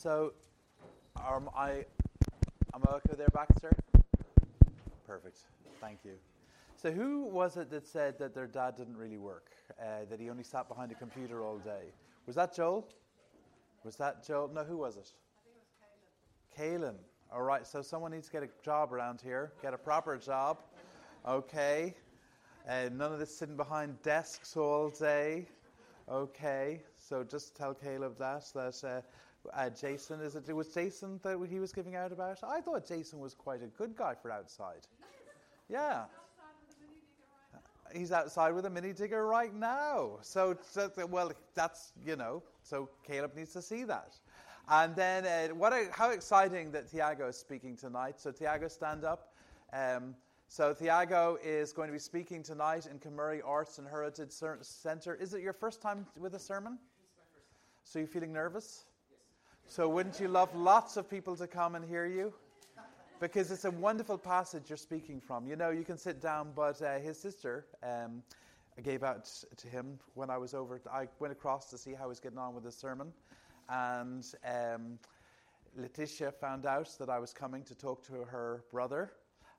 So, um, I, am I okay there, back, sir? Perfect. Thank you. So, who was it that said that their dad didn't really work? Uh, that he only sat behind a computer all day? Was that Joel? Was that Joel? No, who was it? I think it was Kaylin. All right. So, someone needs to get a job around here. Get a proper job. Okay. Uh, none of this sitting behind desks all day. Okay. So, just tell Caleb that that. Uh, uh, Jason, is it, it was Jason that he was giving out about? I thought Jason was quite a good guy for outside. Yeah. He's outside with a mini digger right now. So, so well, that's, you know, so Caleb needs to see that. And then, uh, what a, how exciting that Tiago is speaking tonight. So, Tiago, stand up. Um, so, Tiago is going to be speaking tonight in Camurray Arts and Heritage Centre. Is it your first time with a sermon? So, you're feeling nervous? So, wouldn't you love lots of people to come and hear you? Because it's a wonderful passage you're speaking from. You know, you can sit down, but uh, his sister um, gave out to him when I was over. I went across to see how he was getting on with his sermon. And um, Letitia found out that I was coming to talk to her brother.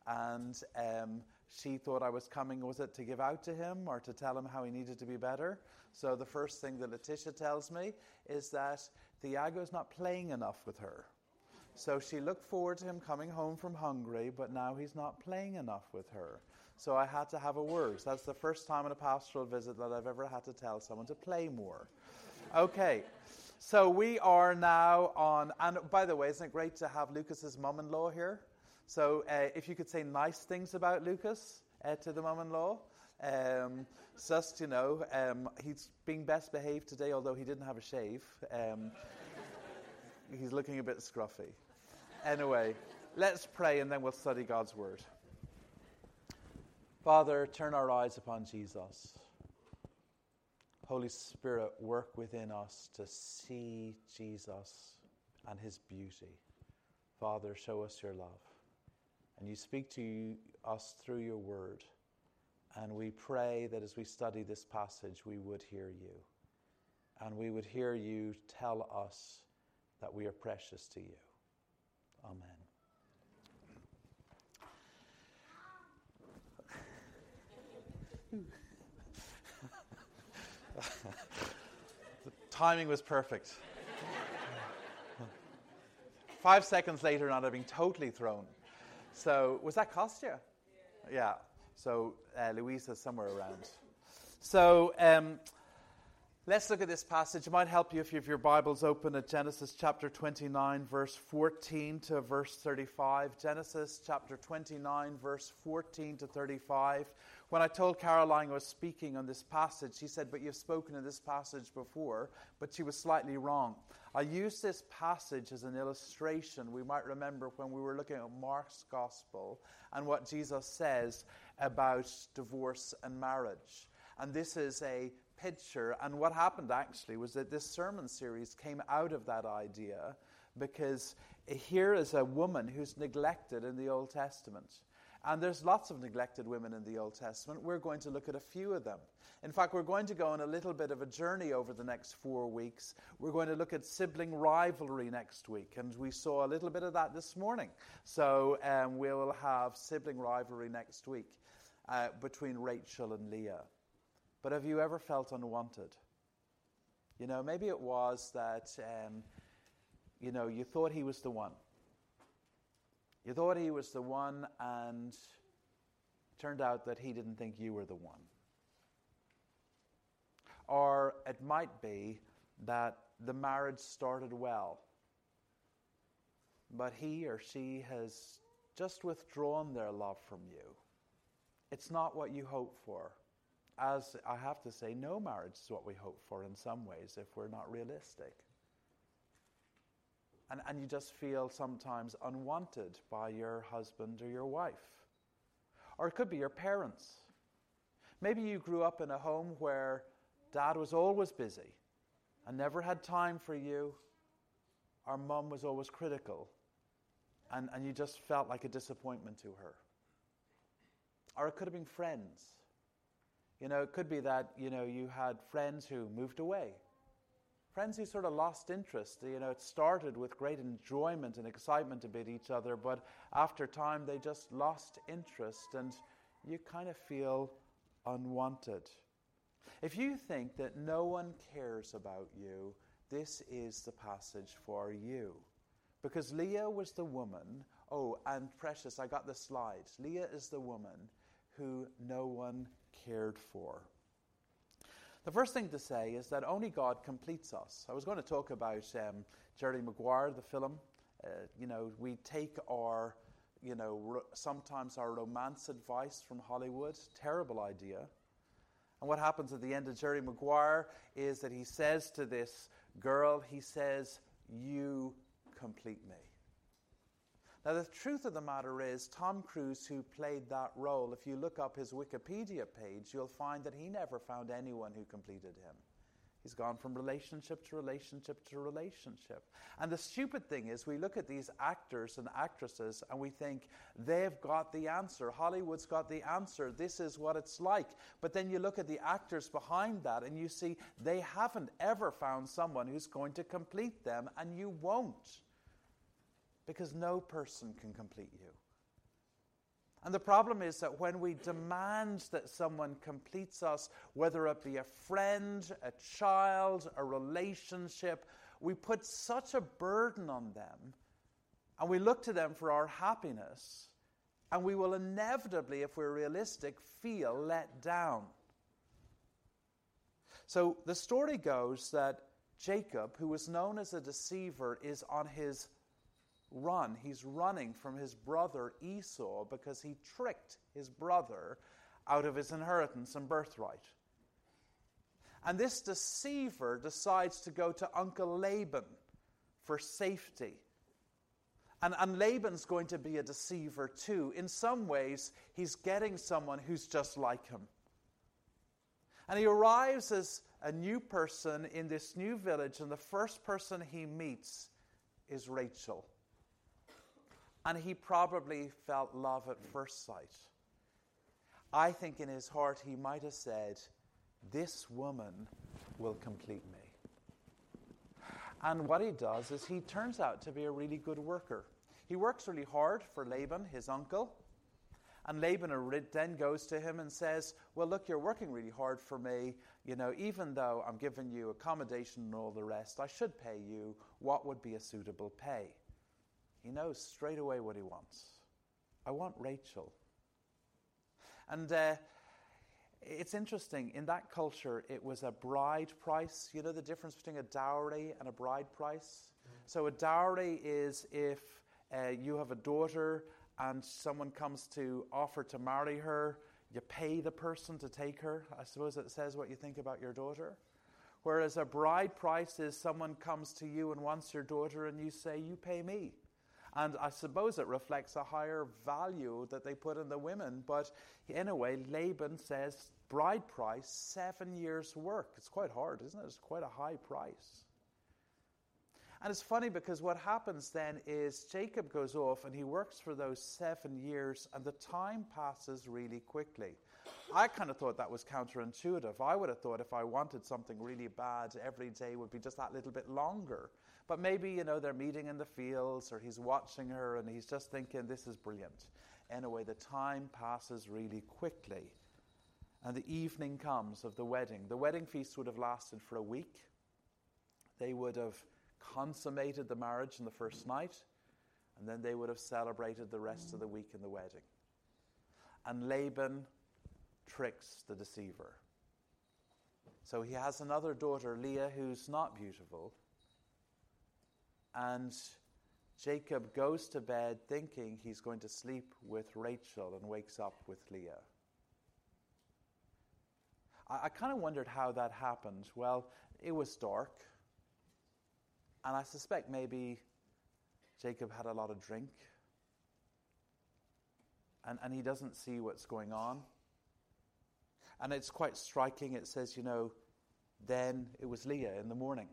And um, she thought I was coming, was it to give out to him or to tell him how he needed to be better? So the first thing that Letitia tells me is that is not playing enough with her. So she looked forward to him coming home from Hungary, but now he's not playing enough with her. So I had to have a word. So that's the first time in a pastoral visit that I've ever had to tell someone to play more. Okay, so we are now on, and by the way, isn't it great to have Lucas's mum in law here? So uh, if you could say nice things about Lucas uh, to the mum in law. Um, just, you know, um, he's being best behaved today, although he didn't have a shave. Um, he's looking a bit scruffy. Anyway, let's pray and then we'll study God's word. Father, turn our eyes upon Jesus. Holy Spirit, work within us to see Jesus and his beauty. Father, show us your love. And you speak to us through your word. And we pray that as we study this passage, we would hear you. And we would hear you tell us that we are precious to you. Amen. the timing was perfect. Five seconds later, and I've having totally thrown. So, was that Kostya? Yeah. So uh, Louisa's somewhere around. So um, let's look at this passage. It might help you if you have your Bibles open at Genesis chapter 29, verse 14 to verse 35. Genesis chapter 29, verse 14 to 35. When I told Caroline I was speaking on this passage, she said, But you've spoken in this passage before, but she was slightly wrong. I used this passage as an illustration. We might remember when we were looking at Mark's gospel and what Jesus says about divorce and marriage. And this is a picture. And what happened actually was that this sermon series came out of that idea because here is a woman who's neglected in the Old Testament. And there's lots of neglected women in the Old Testament. We're going to look at a few of them. In fact, we're going to go on a little bit of a journey over the next four weeks. We're going to look at sibling rivalry next week, and we saw a little bit of that this morning. So um, we will have sibling rivalry next week uh, between Rachel and Leah. But have you ever felt unwanted? You know, maybe it was that, um, you know, you thought he was the one. You thought he was the one, and turned out that he didn't think you were the one. Or it might be that the marriage started well, but he or she has just withdrawn their love from you. It's not what you hope for. As I have to say, no marriage is what we hope for in some ways if we're not realistic. And, and you just feel sometimes unwanted by your husband or your wife. Or it could be your parents. Maybe you grew up in a home where dad was always busy and never had time for you, or mum was always critical, and, and you just felt like a disappointment to her. Or it could have been friends. You know, it could be that, you know, you had friends who moved away friends who sort of lost interest. You know, it started with great enjoyment and excitement about each other, but after time they just lost interest and you kind of feel unwanted. If you think that no one cares about you, this is the passage for you. Because Leah was the woman, oh, and precious, I got the slides. Leah is the woman who no one cared for. The first thing to say is that only God completes us. I was going to talk about um, Jerry Maguire, the film. Uh, you know, we take our, you know, ro- sometimes our romance advice from Hollywood. Terrible idea. And what happens at the end of Jerry Maguire is that he says to this girl, he says, You complete me. Now, the truth of the matter is, Tom Cruise, who played that role, if you look up his Wikipedia page, you'll find that he never found anyone who completed him. He's gone from relationship to relationship to relationship. And the stupid thing is, we look at these actors and actresses and we think they've got the answer. Hollywood's got the answer. This is what it's like. But then you look at the actors behind that and you see they haven't ever found someone who's going to complete them, and you won't because no person can complete you. And the problem is that when we demand that someone completes us, whether it be a friend, a child, a relationship, we put such a burden on them and we look to them for our happiness, and we will inevitably, if we're realistic, feel let down. So the story goes that Jacob, who was known as a deceiver, is on his run. He's running from his brother Esau because he tricked his brother out of his inheritance and birthright. And this deceiver decides to go to Uncle Laban for safety. And, and Laban's going to be a deceiver too. In some ways, he's getting someone who's just like him. And he arrives as a new person in this new village, and the first person he meets is Rachel and he probably felt love at first sight. I think in his heart he might have said, This woman will complete me. And what he does is he turns out to be a really good worker. He works really hard for Laban, his uncle. And Laban then goes to him and says, Well, look, you're working really hard for me. You know, even though I'm giving you accommodation and all the rest, I should pay you what would be a suitable pay. He knows straight away what he wants. I want Rachel. And uh, it's interesting, in that culture, it was a bride price. You know the difference between a dowry and a bride price? Mm-hmm. So, a dowry is if uh, you have a daughter and someone comes to offer to marry her, you pay the person to take her. I suppose it says what you think about your daughter. Whereas a bride price is someone comes to you and wants your daughter, and you say, You pay me. And I suppose it reflects a higher value that they put in the women. But in a way, Laban says bride price, seven years' work. It's quite hard, isn't it? It's quite a high price. And it's funny because what happens then is Jacob goes off and he works for those seven years, and the time passes really quickly. I kind of thought that was counterintuitive. I would have thought if I wanted something really bad, every day would be just that little bit longer. But maybe, you know, they're meeting in the fields or he's watching her and he's just thinking, this is brilliant. Anyway, the time passes really quickly. And the evening comes of the wedding. The wedding feast would have lasted for a week. They would have consummated the marriage in the first night, and then they would have celebrated the rest of the week in the wedding. And Laban tricks the deceiver. So he has another daughter, Leah, who's not beautiful. And Jacob goes to bed thinking he's going to sleep with Rachel and wakes up with Leah. I, I kind of wondered how that happened. Well, it was dark. And I suspect maybe Jacob had a lot of drink. And, and he doesn't see what's going on. And it's quite striking. It says, you know, then it was Leah in the morning.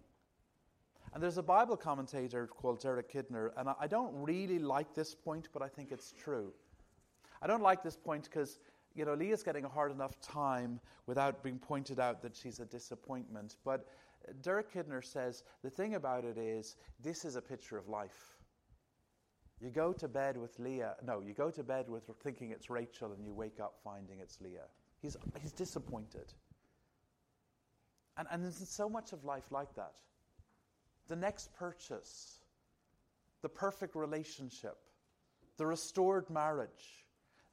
And there's a Bible commentator called Derek Kidner, and I don't really like this point, but I think it's true. I don't like this point because, you know, Leah's getting a hard enough time without being pointed out that she's a disappointment. But Derek Kidner says the thing about it is this is a picture of life. You go to bed with Leah. No, you go to bed with thinking it's Rachel, and you wake up finding it's Leah. He's, he's disappointed. And, and there's so much of life like that. The next purchase, the perfect relationship, the restored marriage.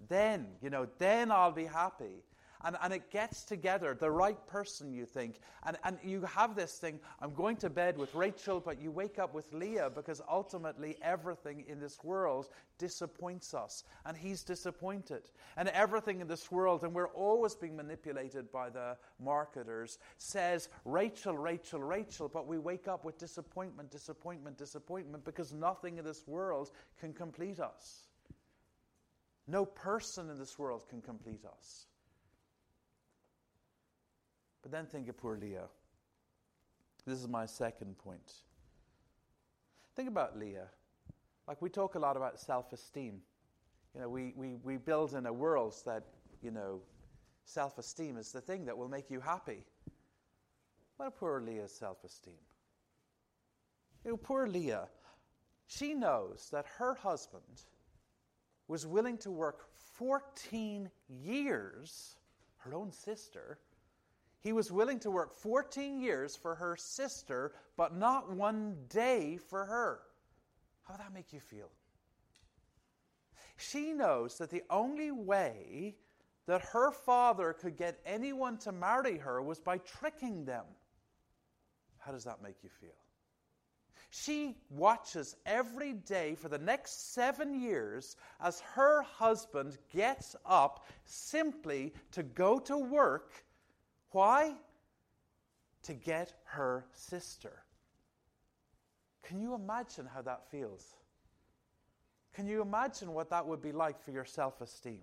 Then, you know, then I'll be happy and, and it gets together, the right person, you think. And, and you have this thing I'm going to bed with Rachel, but you wake up with Leah because ultimately everything in this world disappoints us. And he's disappointed. And everything in this world, and we're always being manipulated by the marketers, says Rachel, Rachel, Rachel, but we wake up with disappointment, disappointment, disappointment because nothing in this world can complete us. No person in this world can complete us. But then think of poor Leah. This is my second point. Think about Leah. Like we talk a lot about self esteem. You know, we, we, we build in a world that, you know, self esteem is the thing that will make you happy. What a poor Leah's self esteem? You know, poor Leah, she knows that her husband was willing to work 14 years, her own sister, he was willing to work 14 years for her sister, but not one day for her. How would that make you feel? She knows that the only way that her father could get anyone to marry her was by tricking them. How does that make you feel? She watches every day for the next seven years as her husband gets up simply to go to work why? To get her sister. Can you imagine how that feels? Can you imagine what that would be like for your self esteem?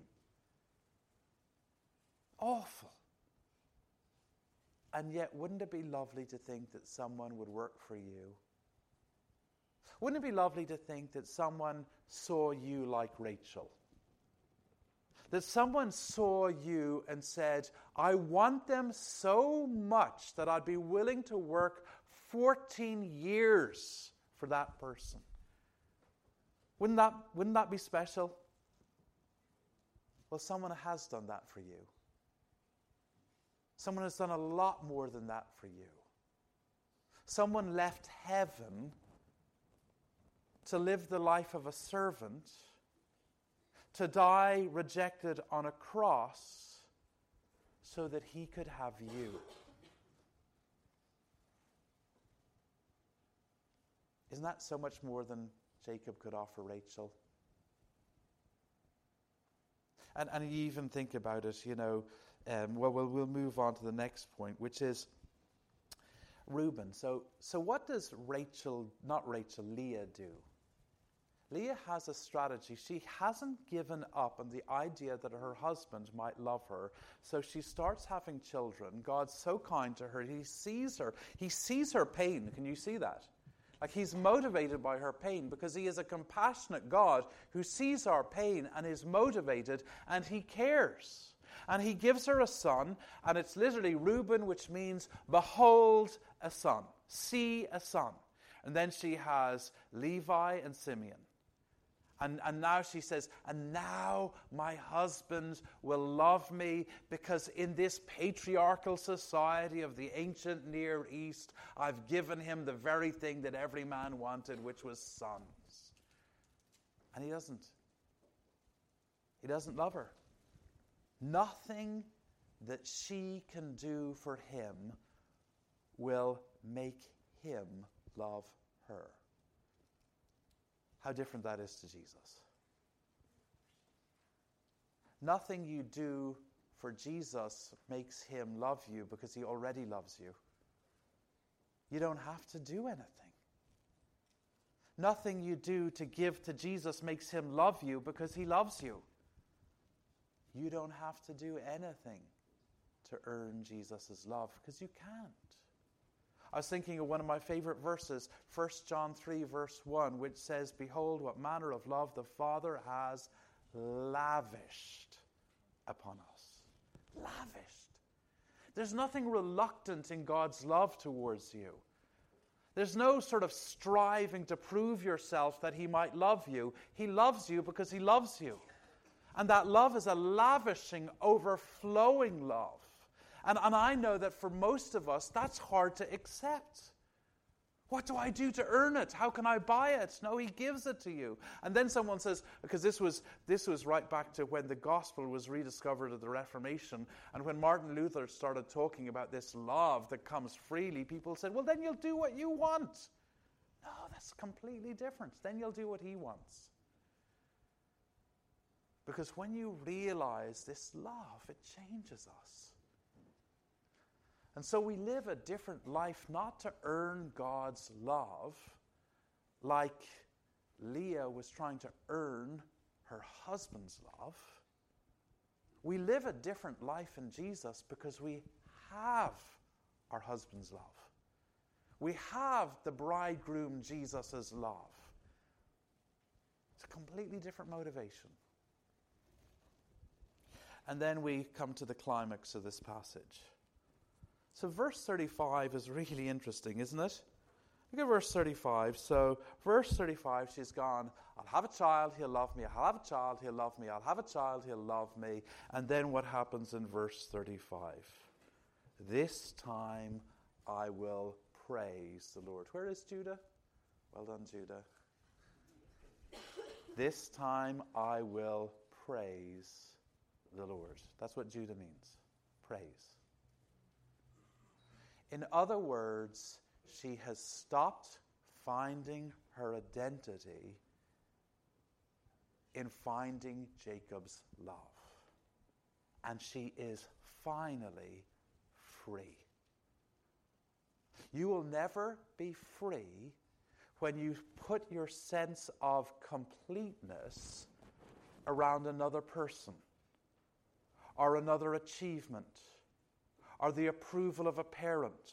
Awful. And yet, wouldn't it be lovely to think that someone would work for you? Wouldn't it be lovely to think that someone saw you like Rachel? That someone saw you and said, I want them so much that I'd be willing to work 14 years for that person. Wouldn't that, wouldn't that be special? Well, someone has done that for you. Someone has done a lot more than that for you. Someone left heaven to live the life of a servant to die rejected on a cross so that he could have you. Isn't that so much more than Jacob could offer Rachel? And, and you even think about it, you know, um, well, well, we'll move on to the next point, which is Reuben. So, so what does Rachel, not Rachel, Leah do? Leah has a strategy. She hasn't given up on the idea that her husband might love her. So she starts having children. God's so kind to her. He sees her. He sees her pain. Can you see that? Like he's motivated by her pain because he is a compassionate God who sees our pain and is motivated and he cares. And he gives her a son, and it's literally Reuben, which means behold a son, see a son. And then she has Levi and Simeon. And, and now she says, and now my husband will love me because in this patriarchal society of the ancient Near East, I've given him the very thing that every man wanted, which was sons. And he doesn't. He doesn't love her. Nothing that she can do for him will make him love her how different that is to Jesus. Nothing you do for Jesus makes him love you because he already loves you. You don't have to do anything. Nothing you do to give to Jesus makes him love you because he loves you. You don't have to do anything to earn Jesus' love because you can't. I was thinking of one of my favorite verses, 1 John 3, verse 1, which says, Behold, what manner of love the Father has lavished upon us. Lavished. There's nothing reluctant in God's love towards you. There's no sort of striving to prove yourself that He might love you. He loves you because He loves you. And that love is a lavishing, overflowing love. And, and I know that for most of us, that's hard to accept. What do I do to earn it? How can I buy it? No, he gives it to you. And then someone says, because this was, this was right back to when the gospel was rediscovered at the Reformation, and when Martin Luther started talking about this love that comes freely, people said, well, then you'll do what you want. No, that's completely different. Then you'll do what he wants. Because when you realize this love, it changes us. And so we live a different life, not to earn God's love, like Leah was trying to earn her husband's love. We live a different life in Jesus because we have our husband's love. We have the bridegroom Jesus' love. It's a completely different motivation. And then we come to the climax of this passage. So, verse 35 is really interesting, isn't it? Look at verse 35. So, verse 35, she's gone, I'll have a child, he'll love me. I'll have a child, he'll love me. I'll have a child, he'll love me. And then what happens in verse 35? This time I will praise the Lord. Where is Judah? Well done, Judah. This time I will praise the Lord. That's what Judah means praise. In other words, she has stopped finding her identity in finding Jacob's love. And she is finally free. You will never be free when you put your sense of completeness around another person or another achievement or the approval of a parent,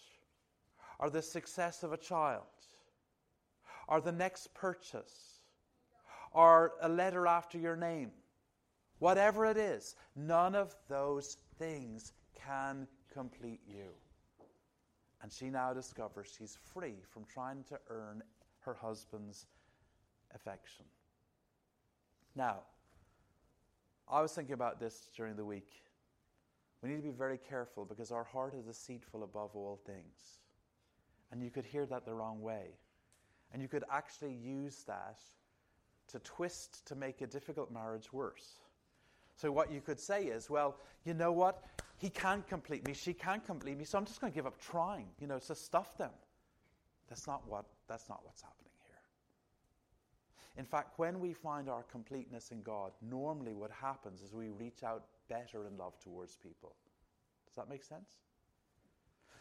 or the success of a child, or the next purchase, or a letter after your name. Whatever it is, none of those things can complete you. And she now discovers she's free from trying to earn her husband's affection. Now, I was thinking about this during the week. We need to be very careful because our heart is deceitful above all things. And you could hear that the wrong way. And you could actually use that to twist to make a difficult marriage worse. So, what you could say is, well, you know what? He can't complete me, she can't complete me, so I'm just going to give up trying, you know, to stuff them. That's not, what, that's not what's happening here. In fact, when we find our completeness in God, normally what happens is we reach out better in love towards people. Does that make sense?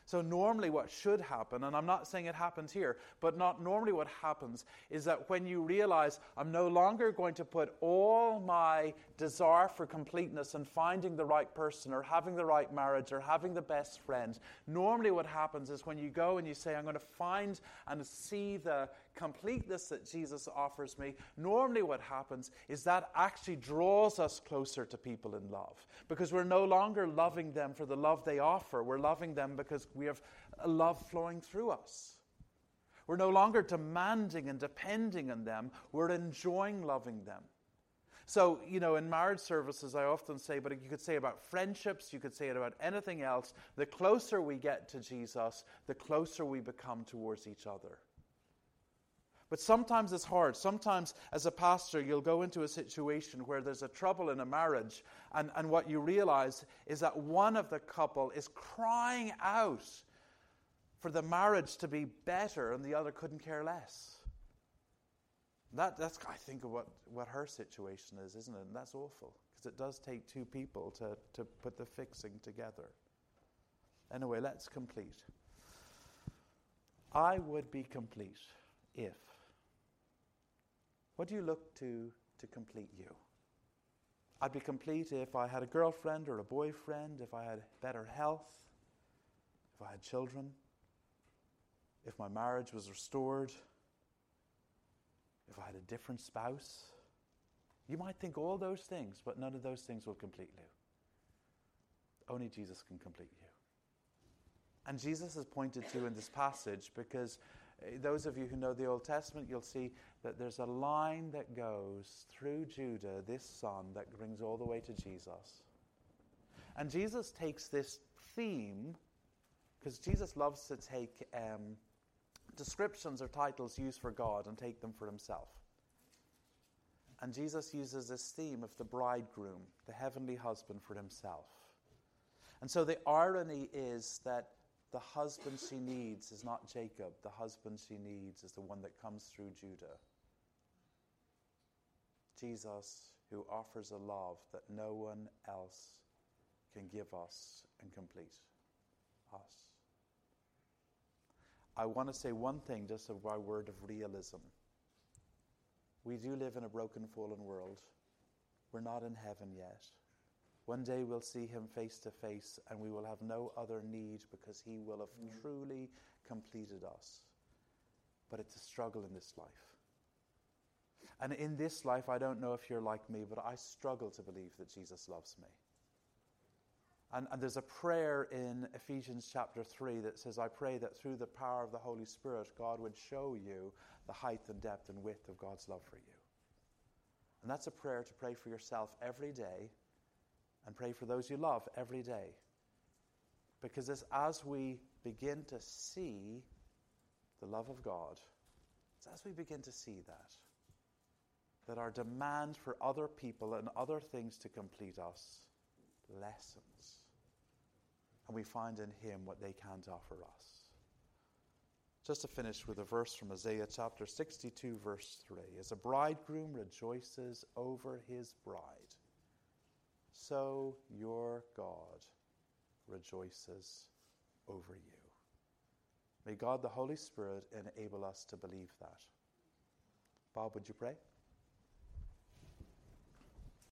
So, normally, what should happen, and I'm not saying it happens here, but not normally what happens is that when you realize I'm no longer going to put all my desire for completeness and finding the right person or having the right marriage or having the best friend, normally what happens is when you go and you say, I'm going to find and see the completeness that Jesus offers me, normally what happens is that actually draws us closer to people in love because we're no longer loving them for the love they offer. We're loving them because we have a love flowing through us. We're no longer demanding and depending on them, we're enjoying loving them. So, you know, in marriage services, I often say, but you could say about friendships, you could say it about anything else. The closer we get to Jesus, the closer we become towards each other. But sometimes it's hard. Sometimes, as a pastor, you'll go into a situation where there's a trouble in a marriage, and, and what you realize is that one of the couple is crying out for the marriage to be better, and the other couldn't care less. That, that's, I think, what, what her situation is, isn't it? And that's awful, because it does take two people to, to put the fixing together. Anyway, let's complete. I would be complete if what do you look to to complete you? I'd be complete if I had a girlfriend or a boyfriend, if I had better health, if I had children, if my marriage was restored, if I had a different spouse. You might think all those things, but none of those things will complete you. Only Jesus can complete you. And Jesus is pointed to in this passage because those of you who know the Old Testament, you'll see that there's a line that goes through Judah, this son, that brings all the way to Jesus. And Jesus takes this theme, because Jesus loves to take um, descriptions or titles used for God and take them for himself. And Jesus uses this theme of the bridegroom, the heavenly husband, for himself. And so the irony is that the husband she needs is not Jacob, the husband she needs is the one that comes through Judah. Jesus, who offers a love that no one else can give us and complete us. I want to say one thing just my word of realism. We do live in a broken, fallen world. We're not in heaven yet. One day we'll see him face to face and we will have no other need because he will have mm. truly completed us. But it's a struggle in this life. And in this life, I don't know if you're like me, but I struggle to believe that Jesus loves me. And, and, there's a prayer in Ephesians chapter 3 that says, I pray that through the power of the Holy Spirit, God would show you the height and depth and width of God's love for you. And that's a prayer to pray for yourself every day and pray for those you love every day. Because it's as we begin to see the love of God, it's as we begin to see that, that our demand for other people and other things to complete us lessens. And we find in Him what they can't offer us. Just to finish with a verse from Isaiah chapter 62, verse 3 As a bridegroom rejoices over his bride, so your God rejoices over you. May God the Holy Spirit enable us to believe that. Bob, would you pray?